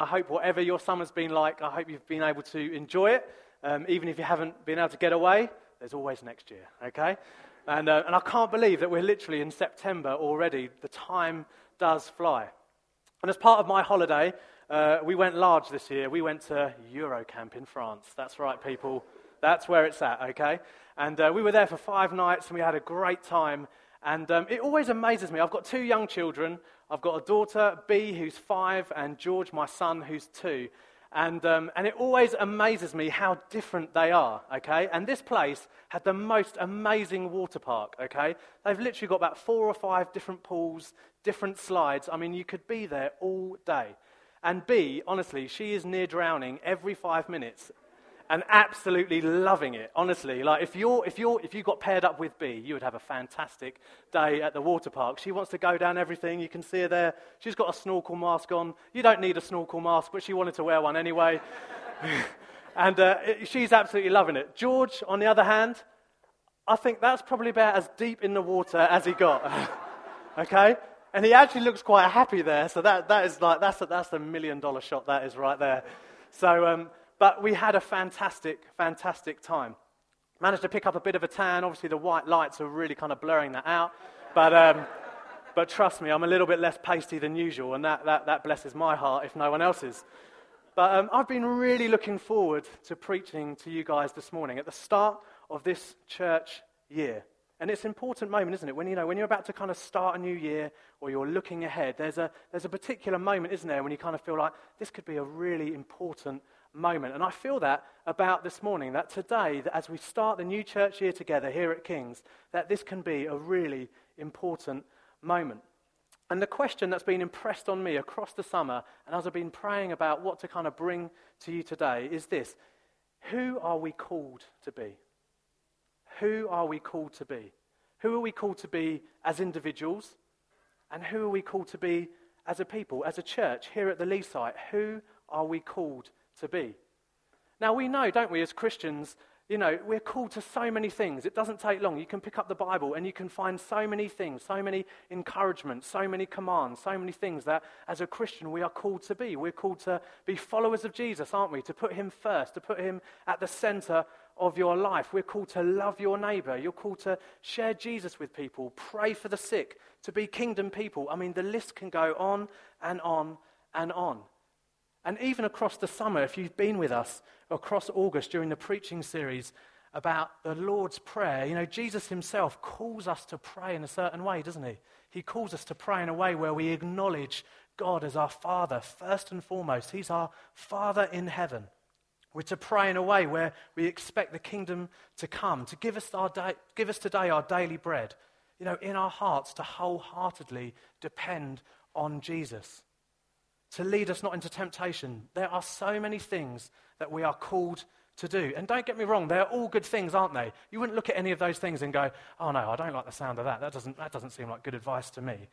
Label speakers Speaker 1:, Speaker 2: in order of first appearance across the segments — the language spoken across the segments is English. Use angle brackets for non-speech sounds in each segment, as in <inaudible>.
Speaker 1: I hope whatever your summer's been like, I hope you've been able to enjoy it. Um, even if you haven't been able to get away, there's always next year, okay? And, uh, and I can't believe that we're literally in September already. The time does fly. And as part of my holiday, uh, we went large this year. We went to Eurocamp in France. That's right, people. That's where it's at, okay? And uh, we were there for five nights and we had a great time. And um, it always amazes me. I've got two young children. I've got a daughter, B, who's five, and George, my son, who's two. And, um, and it always amazes me how different they are, okay? And this place had the most amazing water park, okay? They've literally got about four or five different pools, different slides. I mean, you could be there all day. And B, honestly, she is near drowning every five minutes and absolutely loving it, honestly. Like, if, you're, if, you're, if you got paired up with B, you would have a fantastic day at the water park. She wants to go down everything. You can see her there. She's got a snorkel mask on. You don't need a snorkel mask, but she wanted to wear one anyway. <laughs> and uh, she's absolutely loving it. George, on the other hand, I think that's probably about as deep in the water as he got. <laughs> okay? And he actually looks quite happy there. So that, that is like, that's, a, that's the million dollar shot that is right there. So, um, but we had a fantastic, fantastic time. Managed to pick up a bit of a tan. Obviously, the white lights are really kind of blurring that out. But, um, but trust me, I'm a little bit less pasty than usual, and that, that, that blesses my heart if no one else's. But um, I've been really looking forward to preaching to you guys this morning at the start of this church year. And it's an important moment, isn't it? When, you know, when you're about to kind of start a new year or you're looking ahead, there's a, there's a particular moment, isn't there, when you kind of feel like this could be a really important moment. And I feel that about this morning, that today, that as we start the new church year together here at King's, that this can be a really important moment. And the question that's been impressed on me across the summer, and as I've been praying about what to kind of bring to you today, is this Who are we called to be? Who are we called to be? Who are we called to be as individuals? And who are we called to be as a people, as a church here at the Lee site? Who are we called to be. Now, we know, don't we, as Christians, you know, we're called to so many things. It doesn't take long. You can pick up the Bible and you can find so many things, so many encouragements, so many commands, so many things that as a Christian we are called to be. We're called to be followers of Jesus, aren't we? To put him first, to put him at the center of your life. We're called to love your neighbor. You're called to share Jesus with people, pray for the sick, to be kingdom people. I mean, the list can go on and on and on. And even across the summer, if you've been with us across August during the preaching series about the Lord's Prayer, you know, Jesus himself calls us to pray in a certain way, doesn't he? He calls us to pray in a way where we acknowledge God as our Father, first and foremost. He's our Father in heaven. We're to pray in a way where we expect the kingdom to come, to give us, our give us today our daily bread, you know, in our hearts to wholeheartedly depend on Jesus to lead us not into temptation. There are so many things that we are called to do. And don't get me wrong, they're all good things, aren't they? You wouldn't look at any of those things and go, oh no, I don't like the sound of that. That doesn't, that doesn't seem like good advice to me.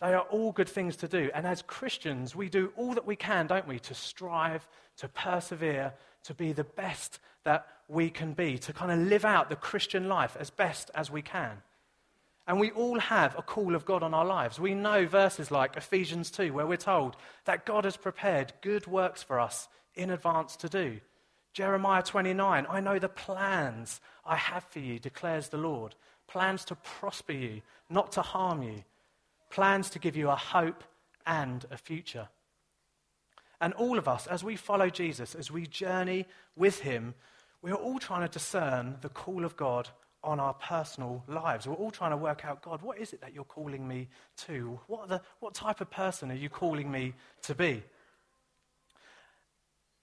Speaker 1: They are all good things to do. And as Christians, we do all that we can, don't we, to strive, to persevere, to be the best that we can be, to kind of live out the Christian life as best as we can. And we all have a call of God on our lives. We know verses like Ephesians 2, where we're told that God has prepared good works for us in advance to do. Jeremiah 29, I know the plans I have for you, declares the Lord. Plans to prosper you, not to harm you. Plans to give you a hope and a future. And all of us, as we follow Jesus, as we journey with him, we're all trying to discern the call of God on our personal lives. We're all trying to work out, God, what is it that you're calling me to? What, the, what type of person are you calling me to be?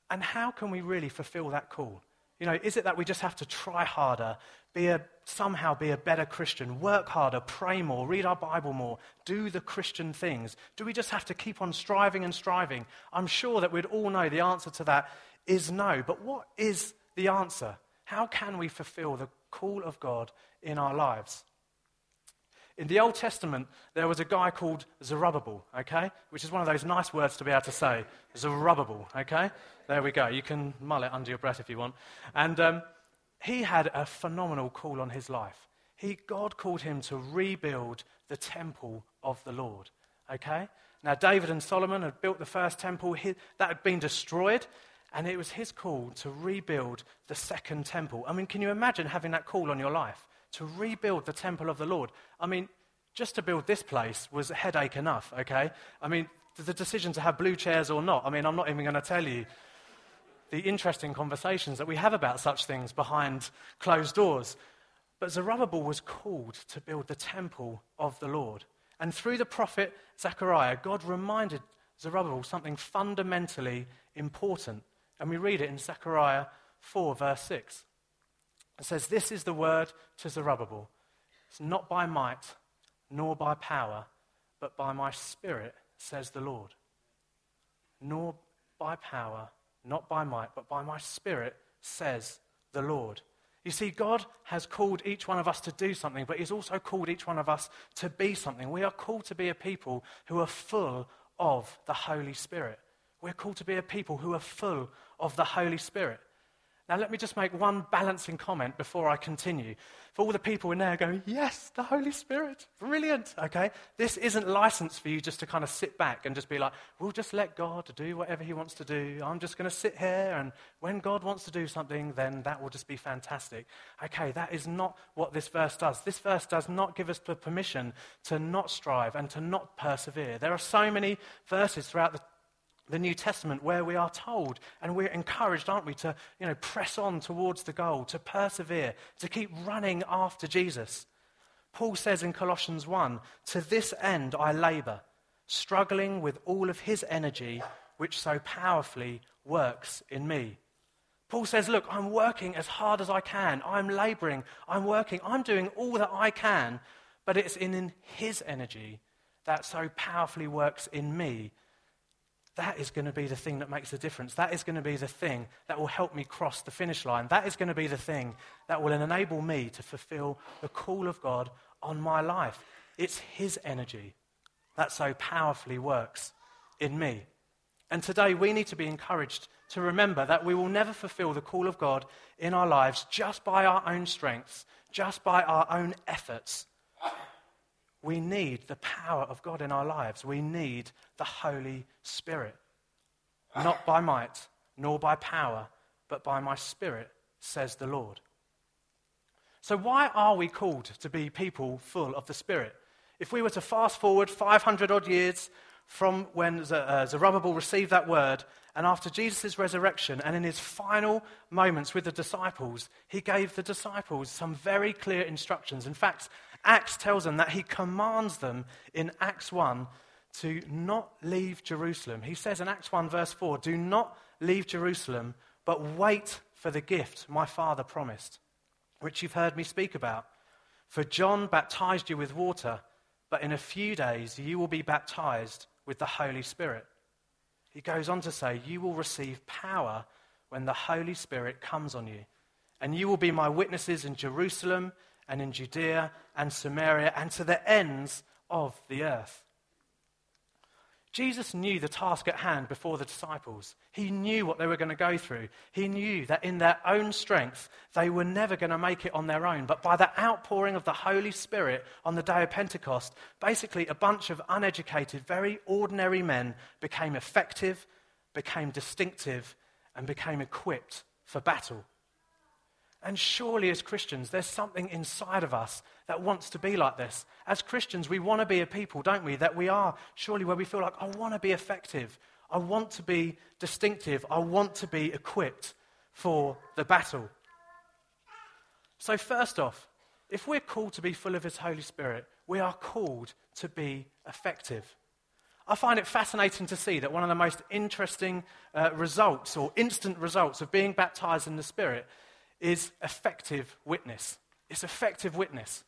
Speaker 1: And how can we really fulfill that call? You know, is it that we just have to try harder, be a, somehow be a better Christian, work harder, pray more, read our Bible more, do the Christian things? Do we just have to keep on striving and striving? I'm sure that we'd all know the answer to that is no. But what is the answer? How can we fulfill the call of God in our lives. In the Old Testament, there was a guy called Zerubbabel, okay? Which is one of those nice words to be able to say. Zerubbabel, okay? There we go. You can mull it under your breath if you want. And um, he had a phenomenal call on his life. He, God called him to rebuild the temple of the Lord, okay? Now, David and Solomon had built the first temple that had been destroyed, and it was his call to rebuild the second temple. I mean, can you imagine having that call on your life? To rebuild the temple of the Lord. I mean, just to build this place was a headache enough, okay? I mean, the decision to have blue chairs or not, I mean, I'm not even going to tell you the interesting conversations that we have about such things behind closed doors. But Zerubbabel was called to build the temple of the Lord. And through the prophet Zechariah, God reminded Zerubbabel something fundamentally important. And we read it in Zechariah 4, verse 6. It says, This is the word to Zerubbabel. It's not by might nor by power, but by my spirit, says the Lord. Nor by power, not by might, but by my spirit, says the Lord. You see, God has called each one of us to do something, but He's also called each one of us to be something. We are called to be a people who are full of the Holy Spirit. We're called to be a people who are full of the Holy Spirit. Now, let me just make one balancing comment before I continue. For all the people in there going, yes, the Holy Spirit, brilliant, okay? This isn't license for you just to kind of sit back and just be like, we'll just let God do whatever He wants to do. I'm just going to sit here, and when God wants to do something, then that will just be fantastic. Okay, that is not what this verse does. This verse does not give us the permission to not strive and to not persevere. There are so many verses throughout the the New Testament where we are told and we're encouraged, aren't we, to you know, press on towards the goal, to persevere, to keep running after Jesus. Paul says in Colossians 1 To this end I labor, struggling with all of his energy, which so powerfully works in me. Paul says, Look, I'm working as hard as I can. I'm laboring. I'm working. I'm doing all that I can, but it's in his energy that so powerfully works in me that is going to be the thing that makes a difference. That is going to be the thing that will help me cross the finish line. That is going to be the thing that will enable me to fulfill the call of God on my life. It's His energy that so powerfully works in me. And today we need to be encouraged to remember that we will never fulfill the call of God in our lives just by our own strengths, just by our own efforts. We need the power of God in our lives. We need the Holy Spirit. Not by might, nor by power, but by my Spirit, says the Lord. So, why are we called to be people full of the Spirit? If we were to fast forward 500 odd years from when uh, Zerubbabel received that word, and after Jesus' resurrection, and in his final moments with the disciples, he gave the disciples some very clear instructions. In fact, Acts tells them that he commands them in Acts 1 to not leave Jerusalem. He says in Acts 1, verse 4, Do not leave Jerusalem, but wait for the gift my Father promised, which you've heard me speak about. For John baptized you with water, but in a few days you will be baptized with the Holy Spirit. He goes on to say, You will receive power when the Holy Spirit comes on you, and you will be my witnesses in Jerusalem and in Judea and Samaria and to the ends of the earth. Jesus knew the task at hand before the disciples. He knew what they were going to go through. He knew that in their own strength, they were never going to make it on their own. But by the outpouring of the Holy Spirit on the day of Pentecost, basically a bunch of uneducated, very ordinary men became effective, became distinctive, and became equipped for battle. And surely, as Christians, there's something inside of us that wants to be like this. As Christians, we want to be a people, don't we? That we are surely where we feel like, I want to be effective. I want to be distinctive. I want to be equipped for the battle. So, first off, if we're called to be full of His Holy Spirit, we are called to be effective. I find it fascinating to see that one of the most interesting uh, results or instant results of being baptized in the Spirit is effective witness. It's effective witness.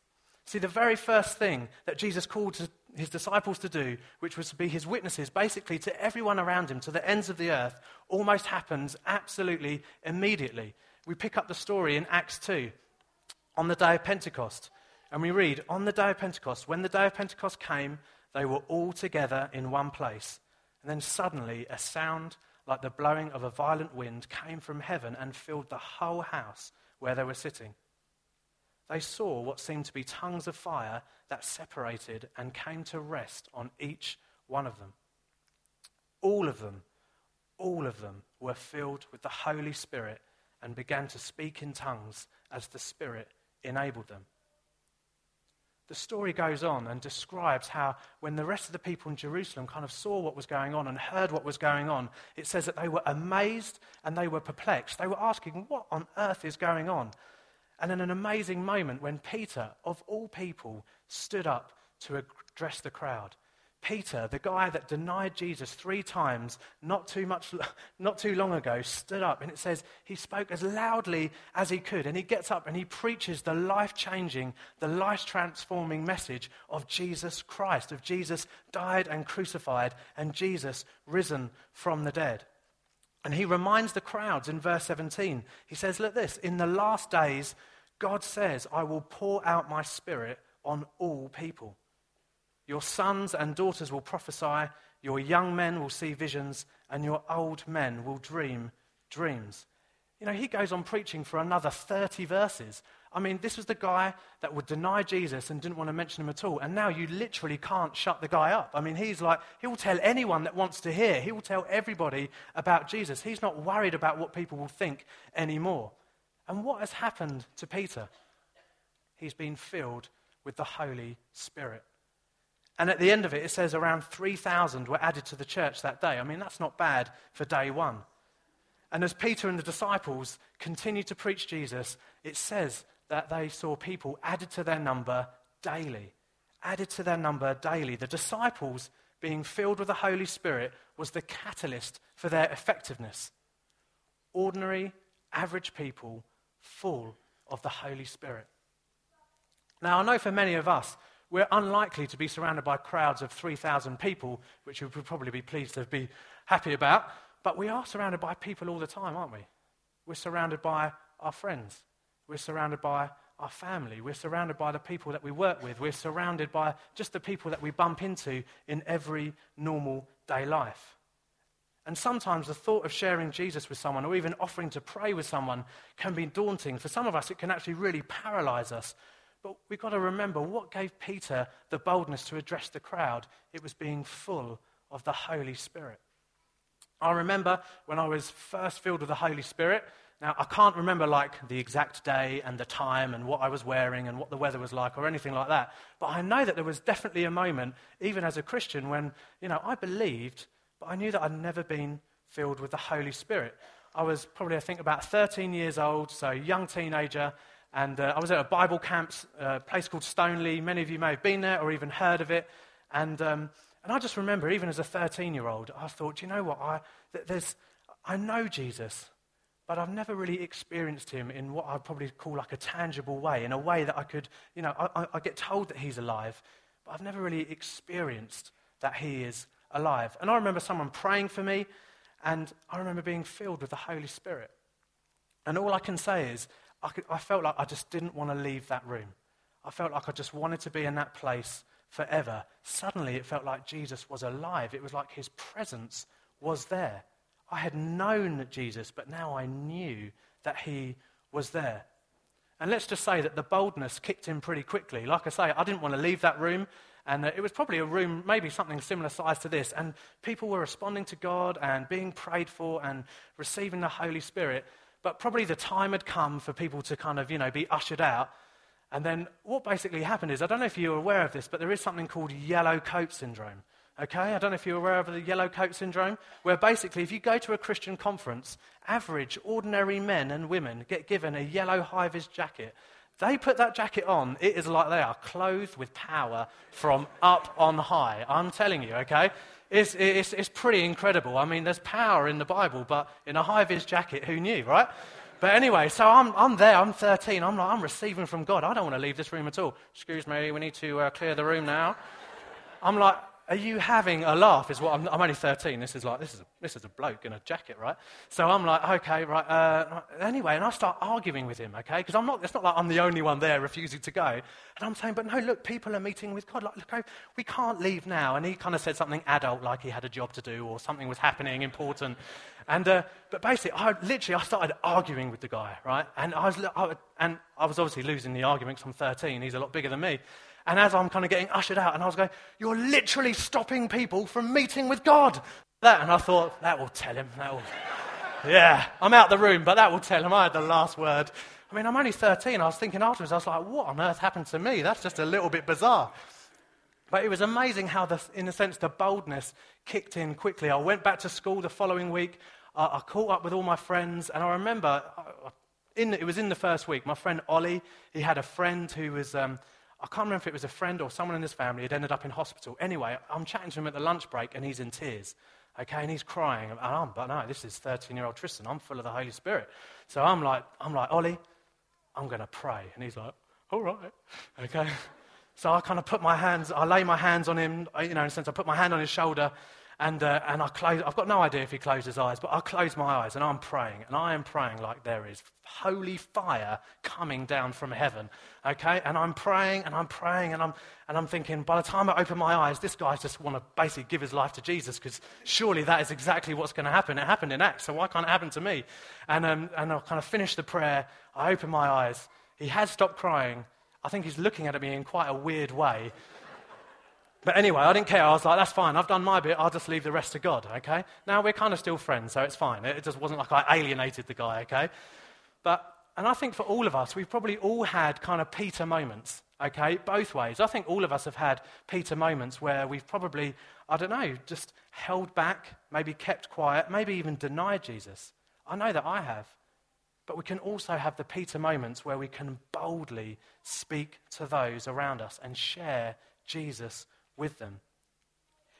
Speaker 1: See, the very first thing that Jesus called his disciples to do, which was to be his witnesses, basically to everyone around him, to the ends of the earth, almost happens absolutely immediately. We pick up the story in Acts 2 on the day of Pentecost. And we read, On the day of Pentecost, when the day of Pentecost came, they were all together in one place. And then suddenly a sound like the blowing of a violent wind, came from heaven and filled the whole house where they were sitting. They saw what seemed to be tongues of fire that separated and came to rest on each one of them.
Speaker 2: all of them, all of them were filled with the Holy Spirit and began to speak in tongues as the Spirit enabled them. The story goes on and describes how, when the rest of the people in Jerusalem kind of saw what was going on and heard what was going on, it says that they were amazed and they were perplexed. They were asking, What on earth is going on? And in an amazing moment, when Peter, of all people, stood up to address the crowd, Peter, the guy that denied Jesus three times not too, much, <laughs> not too long ago, stood up and it says he spoke as loudly as he could. And he gets up and he preaches the life changing, the life transforming message of Jesus Christ, of Jesus died and crucified and Jesus risen from the dead. And he reminds the crowds in verse 17. He says, Look this, in the last days, God says, I will pour out my spirit on all people. Your sons and daughters will prophesy, your young men will see visions, and your old men will dream dreams. You know, he goes on preaching for another 30 verses. I mean, this was the guy that would deny Jesus and didn't want to mention him at all. And now you literally can't shut the guy up. I mean, he's like, he will tell anyone that wants to hear. He will tell everybody about Jesus. He's not worried about what people will think anymore. And what has happened to Peter? He's been filled with the Holy Spirit. And at the end of it, it says around 3,000 were added to the church that day. I mean, that's not bad for day one. And as Peter and the disciples continued to preach Jesus, it says that they saw people added to their number daily. Added to their number daily. The disciples being filled with the Holy Spirit was the catalyst for their effectiveness. Ordinary, average people full of the Holy Spirit. Now, I know for many of us, we're unlikely to be surrounded by crowds of 3,000 people, which we would probably be pleased to be happy about. But we are surrounded by people all the time, aren't we? We're surrounded by our friends. We're surrounded by our family. We're surrounded by the people that we work with. We're surrounded by just the people that we bump into in every normal day life. And sometimes the thought of sharing Jesus with someone or even offering to pray with someone can be daunting. For some of us, it can actually really paralyze us but we've got to remember what gave Peter the boldness to address the crowd? It was being full of the Holy Spirit. I remember when I was first filled with the Holy Spirit. Now, I can't remember like the exact day and the time and what I was wearing and what the weather was like or anything like that. But I know that there was definitely a moment, even as a Christian, when, you know, I believed, but I knew that I'd never been filled with the Holy Spirit. I was probably, I think, about 13 years old, so young teenager, and uh, I was at a Bible camp, a uh, place called Stoneleigh. Many of you may have been there or even heard of it. And, um, and I just remember, even as a 13 year old, I thought, you know what? I, there's, I know Jesus, but I've never really experienced him in what I'd probably call like a tangible way, in a way that I could, you know, I, I get told that he's alive, but I've never really experienced that he is alive. And I remember someone praying for me, and I remember being filled with the Holy Spirit. And all I can say is, I, could, I felt like I just didn't want to leave that room. I felt like I just wanted to be in that place forever. Suddenly, it felt like Jesus was alive. It was like his presence was there. I had known Jesus, but now I knew that he was there. And let's just say that the boldness kicked in pretty quickly. Like I say, I didn't want to leave that room. And uh, it was probably a room, maybe something similar size to this. And people were responding to God and being prayed for and receiving the Holy Spirit. But probably the time had come for people to kind of, you know, be ushered out. And then what basically happened is, I don't know if you're aware of this, but there is something called yellow coat syndrome. Okay? I don't know if you're aware of the yellow coat syndrome, where basically, if you go to a Christian conference, average, ordinary men and women get given a yellow high vis jacket. They put that jacket on, it is like they are clothed with power from up on high. I'm telling you, okay? It's, it's, it's pretty incredible. I mean, there's power in the Bible, but in a high vis jacket, who knew, right? But anyway, so I'm, I'm there, I'm 13, I'm, like, I'm receiving from God. I don't want to leave this room at all. Excuse me, we need to uh, clear the room now. I'm like, are you having a laugh? Is what I'm, I'm only 13. This is like, this is, a, this is a bloke in a jacket, right? So I'm like, okay, right. Uh, anyway, and I start arguing with him, okay? Because I'm not, it's not like I'm the only one there refusing to go. And I'm saying, but no, look, people are meeting with God. Like, look, we can't leave now. And he kind of said something adult, like he had a job to do or something was happening important. And, uh, but basically, I literally, I started arguing with the guy, right? And I was, I, and I was obviously losing the argument because I'm 13. He's a lot bigger than me. And as I'm kind of getting ushered out, and I was going, You're literally stopping people from meeting with God. that. And I thought, that will tell him. That will. <laughs> yeah, I'm out the room, but that will tell him I had the last word. I mean, I'm only 13. I was thinking afterwards, I was like, what on earth happened to me? That's just a little bit bizarre. But it was amazing how, the, in a sense, the boldness kicked in quickly. I went back to school the following week. I, I caught up with all my friends, and I remember in, it was in the first week. My friend Ollie, he had a friend who was, um, I can't remember if it was a friend or someone in his family, had ended up in hospital. Anyway, I'm chatting to him at the lunch break, and he's in tears. Okay, and he's crying. And I'm, but no, this is 13 year old Tristan. I'm full of the Holy Spirit. So I'm like, I'm like, Ollie, I'm going to pray. And he's like, all right. Okay. So I kind of put my hands, I lay my hands on him, you know, in a sense, I put my hand on his shoulder and, uh, and I close, I've got no idea if he closed his eyes, but I close my eyes and I'm praying. And I am praying like there is holy fire coming down from heaven. Okay? And I'm praying and I'm praying and I'm, and I'm thinking, by the time I open my eyes, this guy just want to basically give his life to Jesus because surely that is exactly what's going to happen. It happened in Acts, so why can't it happen to me? And, um, and I kind of finish the prayer. I open my eyes. He has stopped crying. I think he's looking at me in quite a weird way. But anyway, I didn't care. I was like, that's fine. I've done my bit. I'll just leave the rest to God, okay? Now we're kind of still friends, so it's fine. It just wasn't like I alienated the guy, okay? But, and I think for all of us, we've probably all had kind of Peter moments, okay? Both ways. I think all of us have had Peter moments where we've probably, I don't know, just held back, maybe kept quiet, maybe even denied Jesus. I know that I have. But we can also have the Peter moments where we can boldly speak to those around us and share Jesus with them.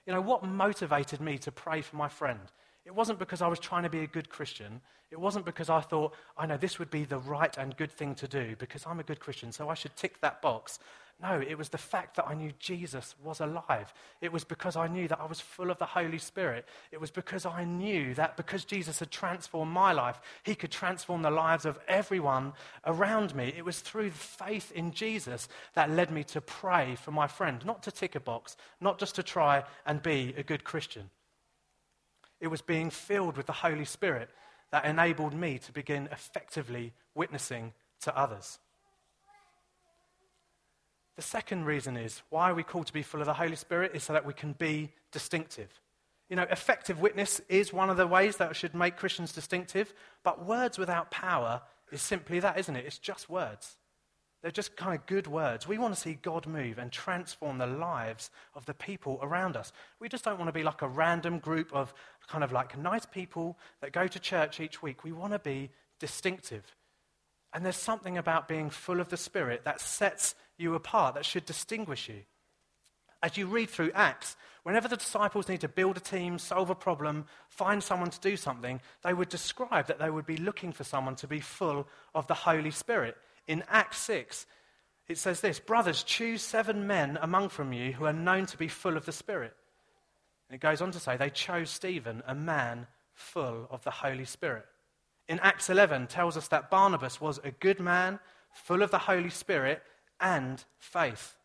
Speaker 2: You know, what motivated me to pray for my friend? It wasn't because I was trying to be a good Christian. It wasn't because I thought, I know this would be the right and good thing to do because I'm a good Christian, so I should tick that box. No, it was the fact that I knew Jesus was alive. It was because I knew that I was full of the Holy Spirit. It was because I knew that because Jesus had transformed my life, he could transform the lives of everyone around me. It was through faith in Jesus that led me to pray for my friend, not to tick a box, not just to try and be a good Christian. It was being filled with the Holy Spirit that enabled me to begin effectively witnessing to others. The second reason is why are we called to be full of the Holy Spirit is so that we can be distinctive. You know, effective witness is one of the ways that should make Christians distinctive, but words without power is simply that, isn't it? It's just words. They're just kind of good words. We want to see God move and transform the lives of the people around us. We just don't want to be like a random group of kind of like nice people that go to church each week. We want to be distinctive. And there's something about being full of the Spirit that sets you apart, that should distinguish you. As you read through Acts, whenever the disciples need to build a team, solve a problem, find someone to do something, they would describe that they would be looking for someone to be full of the Holy Spirit. In Acts 6, it says this Brothers, choose seven men among from you who are known to be full of the Spirit. And it goes on to say they chose Stephen, a man full of the Holy Spirit in Acts 11 tells us that Barnabas was a good man, full of the Holy Spirit and faith.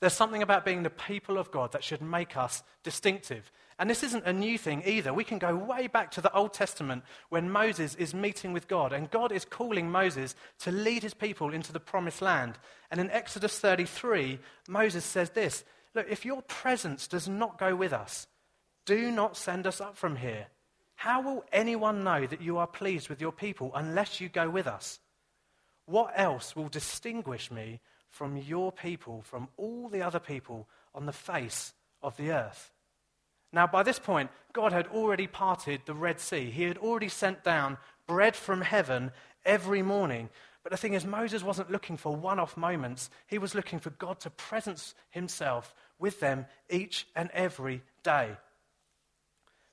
Speaker 2: There's something about being the people of God that should make us distinctive. And this isn't a new thing either. We can go way back to the Old Testament when Moses is meeting with God, and God is calling Moses to lead his people into the promised land. And in Exodus 33, Moses says this Look, if your presence does not go with us, do not send us up from here. How will anyone know that you are pleased with your people unless you go with us? What else will distinguish me from your people, from all the other people on the face of the earth? Now, by this point, God had already parted the Red Sea. He had already sent down bread from heaven every morning. But the thing is, Moses wasn't looking for one off moments. He was looking for God to presence himself with them each and every day.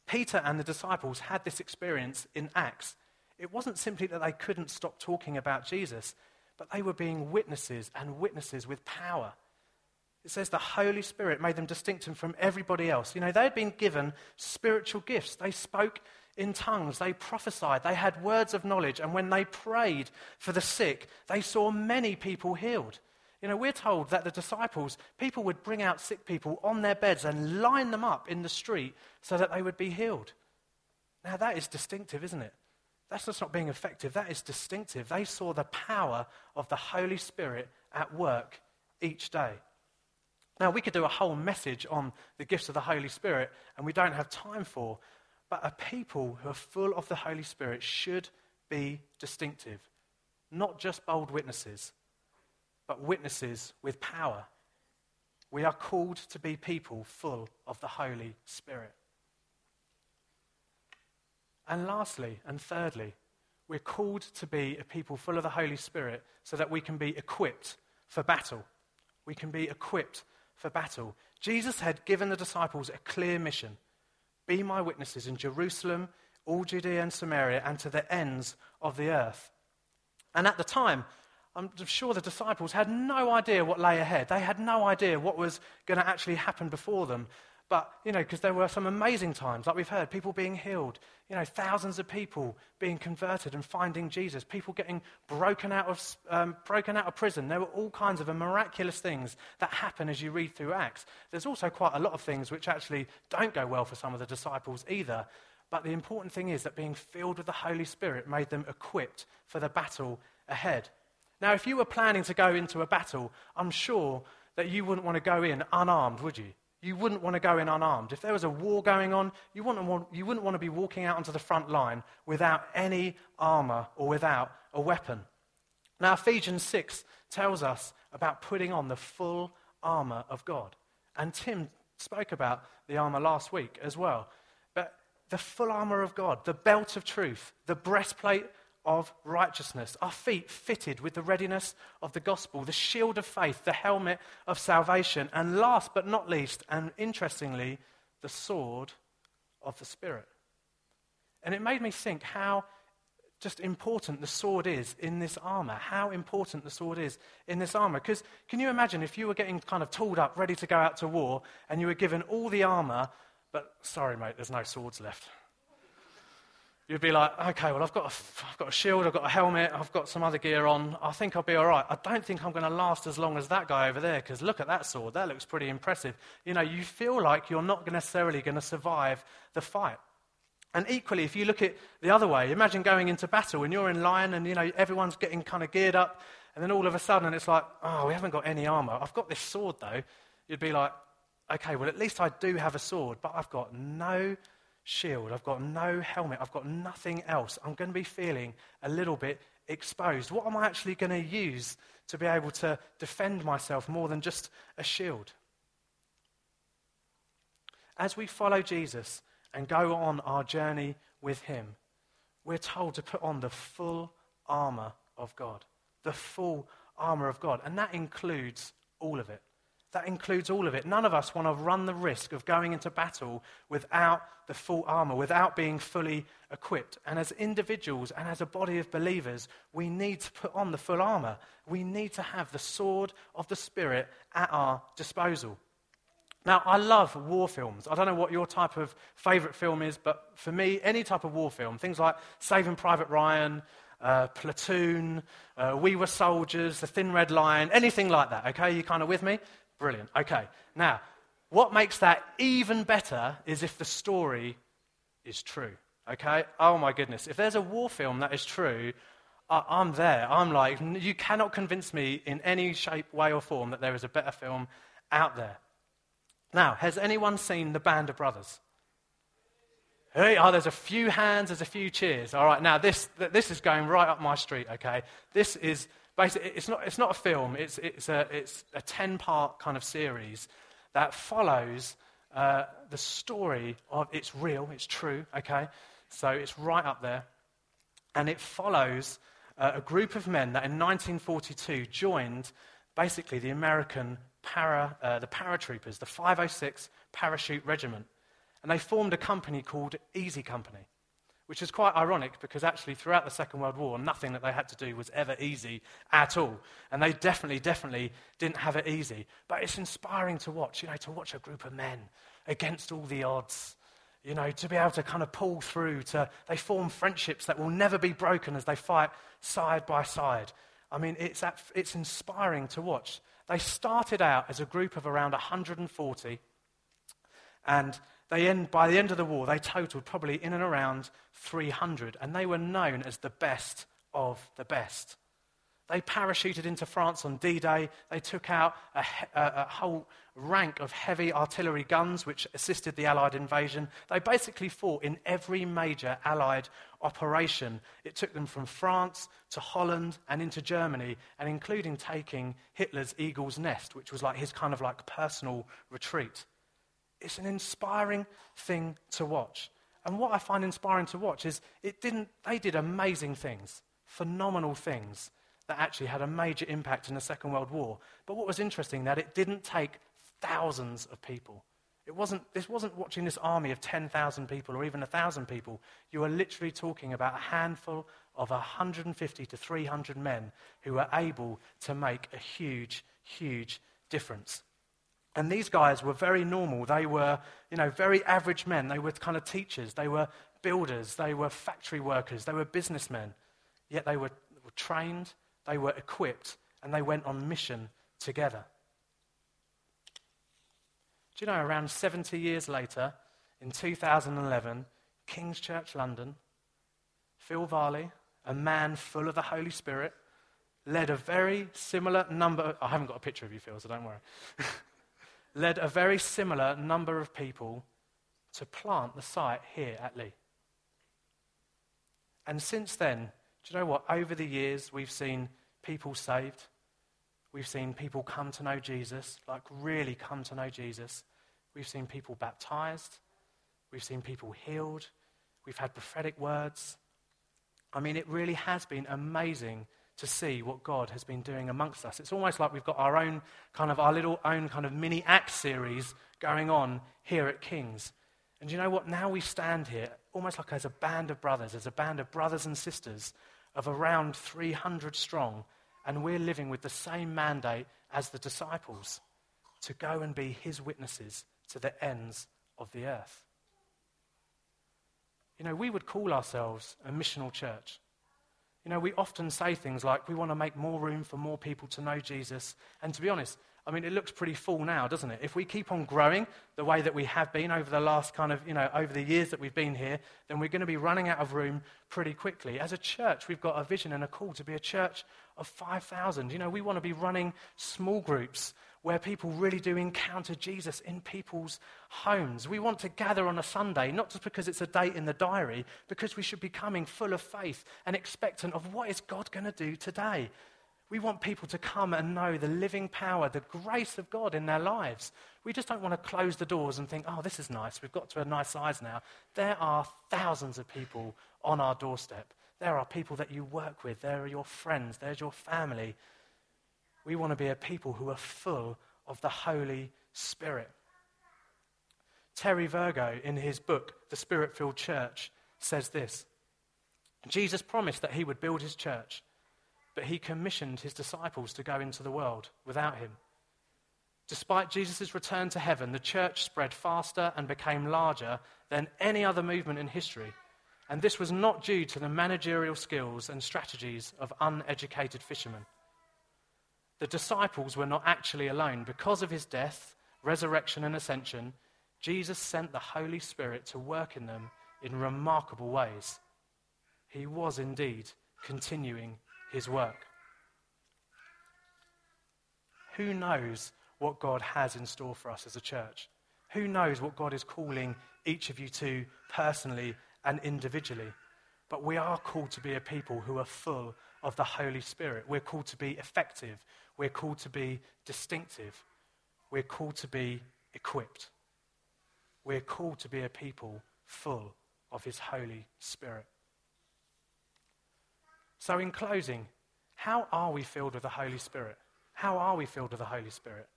Speaker 2: Peter and the disciples had this experience in Acts. It wasn't simply that they couldn't stop talking about Jesus, but they were being witnesses and witnesses with power. It says the Holy Spirit made them distinct from everybody else. You know, they had been given spiritual gifts. They spoke in tongues, they prophesied, they had words of knowledge, and when they prayed for the sick, they saw many people healed. You know, we're told that the disciples, people would bring out sick people on their beds and line them up in the street so that they would be healed. Now, that is distinctive, isn't it? That's just not being effective. That is distinctive. They saw the power of the Holy Spirit at work each day. Now, we could do a whole message on the gifts of the Holy Spirit, and we don't have time for, but a people who are full of the Holy Spirit should be distinctive. Not just bold witnesses, but witnesses with power. We are called to be people full of the Holy Spirit. And lastly, and thirdly, we're called to be a people full of the Holy Spirit so that we can be equipped for battle. We can be equipped for battle. Jesus had given the disciples a clear mission Be my witnesses in Jerusalem, all Judea and Samaria, and to the ends of the earth. And at the time, I'm sure the disciples had no idea what lay ahead. They had no idea what was going to actually happen before them. But, you know, because there were some amazing times, like we've heard, people being healed, you know, thousands of people being converted and finding Jesus, people getting broken out of, um, broken out of prison. There were all kinds of miraculous things that happen as you read through Acts. There's also quite a lot of things which actually don't go well for some of the disciples either. But the important thing is that being filled with the Holy Spirit made them equipped for the battle ahead. Now, if you were planning to go into a battle, I'm sure that you wouldn't want to go in unarmed, would you? You wouldn't want to go in unarmed. If there was a war going on, you wouldn't, want, you wouldn't want to be walking out onto the front line without any armor or without a weapon. Now, Ephesians 6 tells us about putting on the full armor of God. And Tim spoke about the armor last week as well. But the full armor of God, the belt of truth, the breastplate of righteousness, our feet fitted with the readiness of the gospel, the shield of faith, the helmet of salvation, and last but not least, and interestingly, the sword of the Spirit. And it made me think how just important the sword is in this armor, how important the sword is in this armor. Because can you imagine if you were getting kind of tooled up, ready to go out to war, and you were given all the armor, but sorry, mate, there's no swords left. You'd be like, okay, well, I've got, a, I've got a shield, I've got a helmet, I've got some other gear on. I think I'll be all right. I don't think I'm going to last as long as that guy over there because look at that sword. That looks pretty impressive. You know, you feel like you're not necessarily going to survive the fight. And equally, if you look at the other way, imagine going into battle and you're in line and, you know, everyone's getting kind of geared up. And then all of a sudden it's like, oh, we haven't got any armor. I've got this sword, though. You'd be like, okay, well, at least I do have a sword, but I've got no shield. I've got no helmet. I've got nothing else. I'm going to be feeling a little bit exposed. What am I actually going to use to be able to defend myself more than just a shield? As we follow Jesus and go on our journey with him, we're told to put on the full armor of God. The full armor of God. And that includes all of it. That includes all of it. None of us want to run the risk of going into battle without the full armor, without being fully equipped. And as individuals and as a body of believers, we need to put on the full armor. We need to have the sword of the Spirit at our disposal. Now, I love war films. I don't know what your type of favorite film is, but for me, any type of war film, things like Saving Private Ryan, uh, Platoon, uh, We Were Soldiers, The Thin Red Line, anything like that, okay? You kind of with me? Brilliant. Okay. Now, what makes that even better is if the story is true. Okay? Oh my goodness. If there's a war film that is true, I, am there. I'm like, you cannot convince me in any shape, way, or form that there is a better film out there. Now, has anyone seen The Band of Brothers? Hey, oh, there's a few hands, there's a few cheers. All right, now this, this is going right up my street, okay? This is basically, it's not, it's not a film, it's, it's a, it's a 10 part kind of series that follows uh, the story of it's real, it's true, okay? So it's right up there. And it follows uh, a group of men that in 1942 joined basically the American para, uh, the paratroopers, the 506 Parachute Regiment. And they formed a company called Easy Company which is quite ironic because actually throughout the Second World War, nothing that they had to do was ever easy at all. And they definitely, definitely didn't have it easy. But it's inspiring to watch, you know, to watch a group of men against all the odds, you know, to be able to kind of pull through, to, they form friendships that will never be broken as they fight side by side. I mean, it's, it's inspiring to watch. They started out as a group of around 140, and they end, by the end of the war, they totaled probably in and around 300, and they were known as the best of the best. They parachuted into France on D Day. They took out a, a, a, whole rank of heavy artillery guns, which assisted the Allied invasion. They basically fought in every major Allied operation. It took them from France to Holland and into Germany, and including taking Hitler's Eagle's Nest, which was like his kind of like personal retreat. It's an inspiring thing to watch. And what I find inspiring to watch is it didn't, they did amazing things, phenomenal things that actually had a major impact in the Second World War. But what was interesting that it didn't take thousands of people. It wasn't, this wasn't watching this army of 10,000 people or even 1,000 people. You are literally talking about a handful of 150 to 300 men who were able to make a huge, huge difference. And these guys were very normal. They were, you know, very average men. They were kind of teachers. They were builders. They were factory workers. They were businessmen. Yet they were, were trained they were equipped and they went on mission together. Do you know, around 70 years later, in 2011, King's Church London, Phil Varley, a man full of the Holy Spirit, led a very similar number. I haven't got a picture of you, Phil, so don't worry. <laughs> led a very similar number of people to plant the site here at Lee. And since then, do you know what? Over the years, we've seen people saved. We've seen people come to know Jesus, like really come to know Jesus. We've seen people baptized. We've seen people healed. We've had prophetic words. I mean, it really has been amazing to see what God has been doing amongst us. It's almost like we've got our own kind of, our little own kind of mini act series going on here at King's. And you know what? Now we stand here almost like as a band of brothers, as a band of brothers and sisters of around 300 strong, and we're living with the same mandate as the disciples to go and be his witnesses to the ends of the earth. You know, we would call ourselves a missional church. You know, we often say things like we want to make more room for more people to know Jesus. And to be honest, I mean, it looks pretty full now, doesn't it? If we keep on growing the way that we have been over the last kind of, you know, over the years that we've been here, then we're going to be running out of room pretty quickly. As a church, we've got a vision and a call to be a church of 5,000. You know, we want to be running small groups where people really do encounter Jesus in people's homes. We want to gather on a Sunday, not just because it's a date in the diary, because we should be coming full of faith and expectant of what is God going to do today. We want people to come and know the living power, the grace of God in their lives. We just don't want to close the doors and think, oh, this is nice. We've got to a nice size now. There are thousands of people on our doorstep. There are people that you work with. There are your friends. There's your family. We want to be a people who are full of the Holy Spirit. Terry Virgo, in his book, The Spirit Filled Church, says this Jesus promised that he would build his church but he commissioned his disciples to go into the world without him. Despite Jesus' return to heaven, the church spread faster and became larger than any other movement in history. And this was not due to the managerial skills and strategies of uneducated fishermen. The disciples were not actually alone. Because of his death, resurrection, and ascension, Jesus sent the Holy Spirit to work in them in remarkable ways. He was indeed continuing his work. Who knows what God has in store for us as a church? Who knows what God is calling each of you to personally and individually? But we are called to be a people who are full of the Holy Spirit. We're called to be effective. We're called to be distinctive. We're called to be equipped. We're called to be a people full of His Holy Spirit. So, in closing, how are we filled with the Holy Spirit? How are we filled with the Holy Spirit?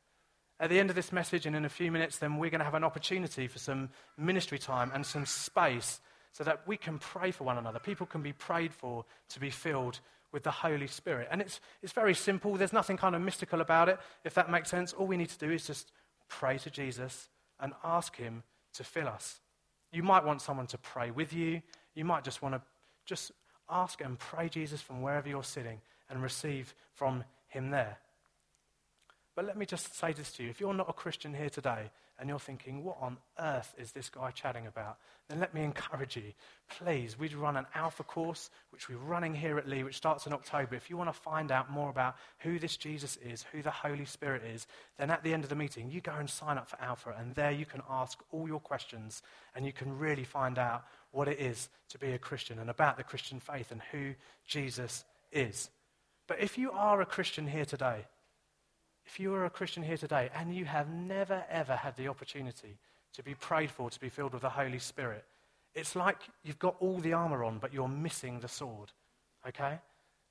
Speaker 2: At the end of this message, and in a few minutes, then we're going to have an opportunity for some ministry time and some space so that we can pray for one another. People can be prayed for to be filled with the Holy Spirit. And it's, it's very simple. There's nothing kind of mystical about it, if that makes sense. All we need to do is just pray to Jesus and ask Him to fill us. You might want someone to pray with you. You might just want to just ask and pray Jesus from wherever you're sitting and receive from him there. But let me just say this to you. If you're not a Christian here today and you're thinking, what on earth is this guy chatting about? Then let me encourage you. Please, we'd run an alpha course, which we're running here at Lee, which starts in October. If you want to find out more about who this Jesus is, who the Holy Spirit is, then at the end of the meeting, you go and sign up for alpha. And there you can ask all your questions and you can really find out what it is to be a Christian and about the Christian faith and who Jesus is. But if you are a Christian here today, if you are a Christian here today and you have never, ever had the opportunity to be prayed for, to be filled with the Holy Spirit, it's like you've got all the armor on, but you're missing the sword. Okay?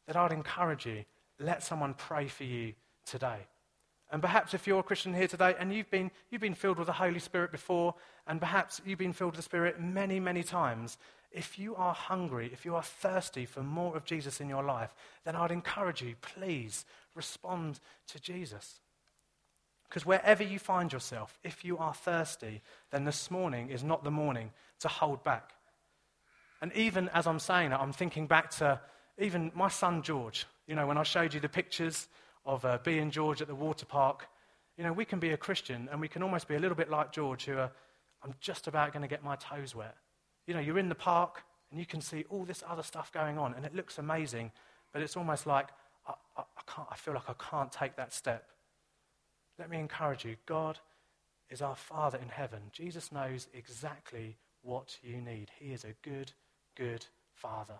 Speaker 2: Then I'd encourage you, let someone pray for you today. And perhaps if you're a Christian here today and you've been, you've been filled with the Holy Spirit before, and perhaps you've been filled with the Spirit many, many times, if you are hungry, if you are thirsty for more of Jesus in your life, then I'd encourage you, please respond to Jesus. Because wherever you find yourself, if you are thirsty, then this morning is not the morning to hold back. And even as I'm saying that, I'm thinking back to even my son George. You know, when I showed you the pictures of uh, B and George at the water park, you know, we can be a Christian and we can almost be a little bit like George, who are, I'm just about going to get my toes wet. You know, you're in the park and you can see all this other stuff going on and it looks amazing, but it's almost like I, I, I, can't, I feel like I can't take that step. Let me encourage you God is our Father in heaven. Jesus knows exactly what you need. He is a good, good Father.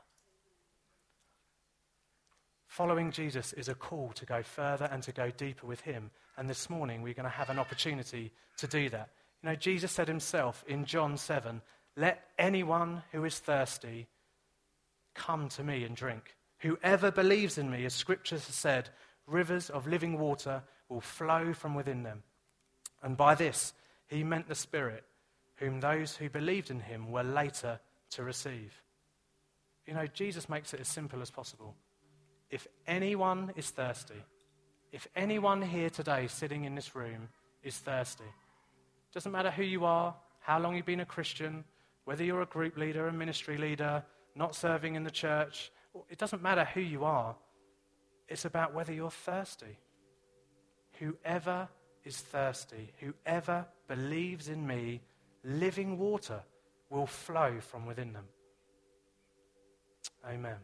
Speaker 2: Following Jesus is a call to go further and to go deeper with Him. And this morning we're going to have an opportunity to do that. You know, Jesus said himself in John 7 let anyone who is thirsty come to me and drink. Whoever believes in me, as scriptures have said, rivers of living water will flow from within them. And by this, he meant the Spirit, whom those who believed in him were later to receive. You know, Jesus makes it as simple as possible. If anyone is thirsty, if anyone here today sitting in this room is thirsty, doesn't matter who you are, how long you've been a Christian, whether you're a group leader, a ministry leader, not serving in the church, it doesn't matter who you are. It's about whether you're thirsty. Whoever is thirsty, whoever believes in me, living water will flow from within them. Amen.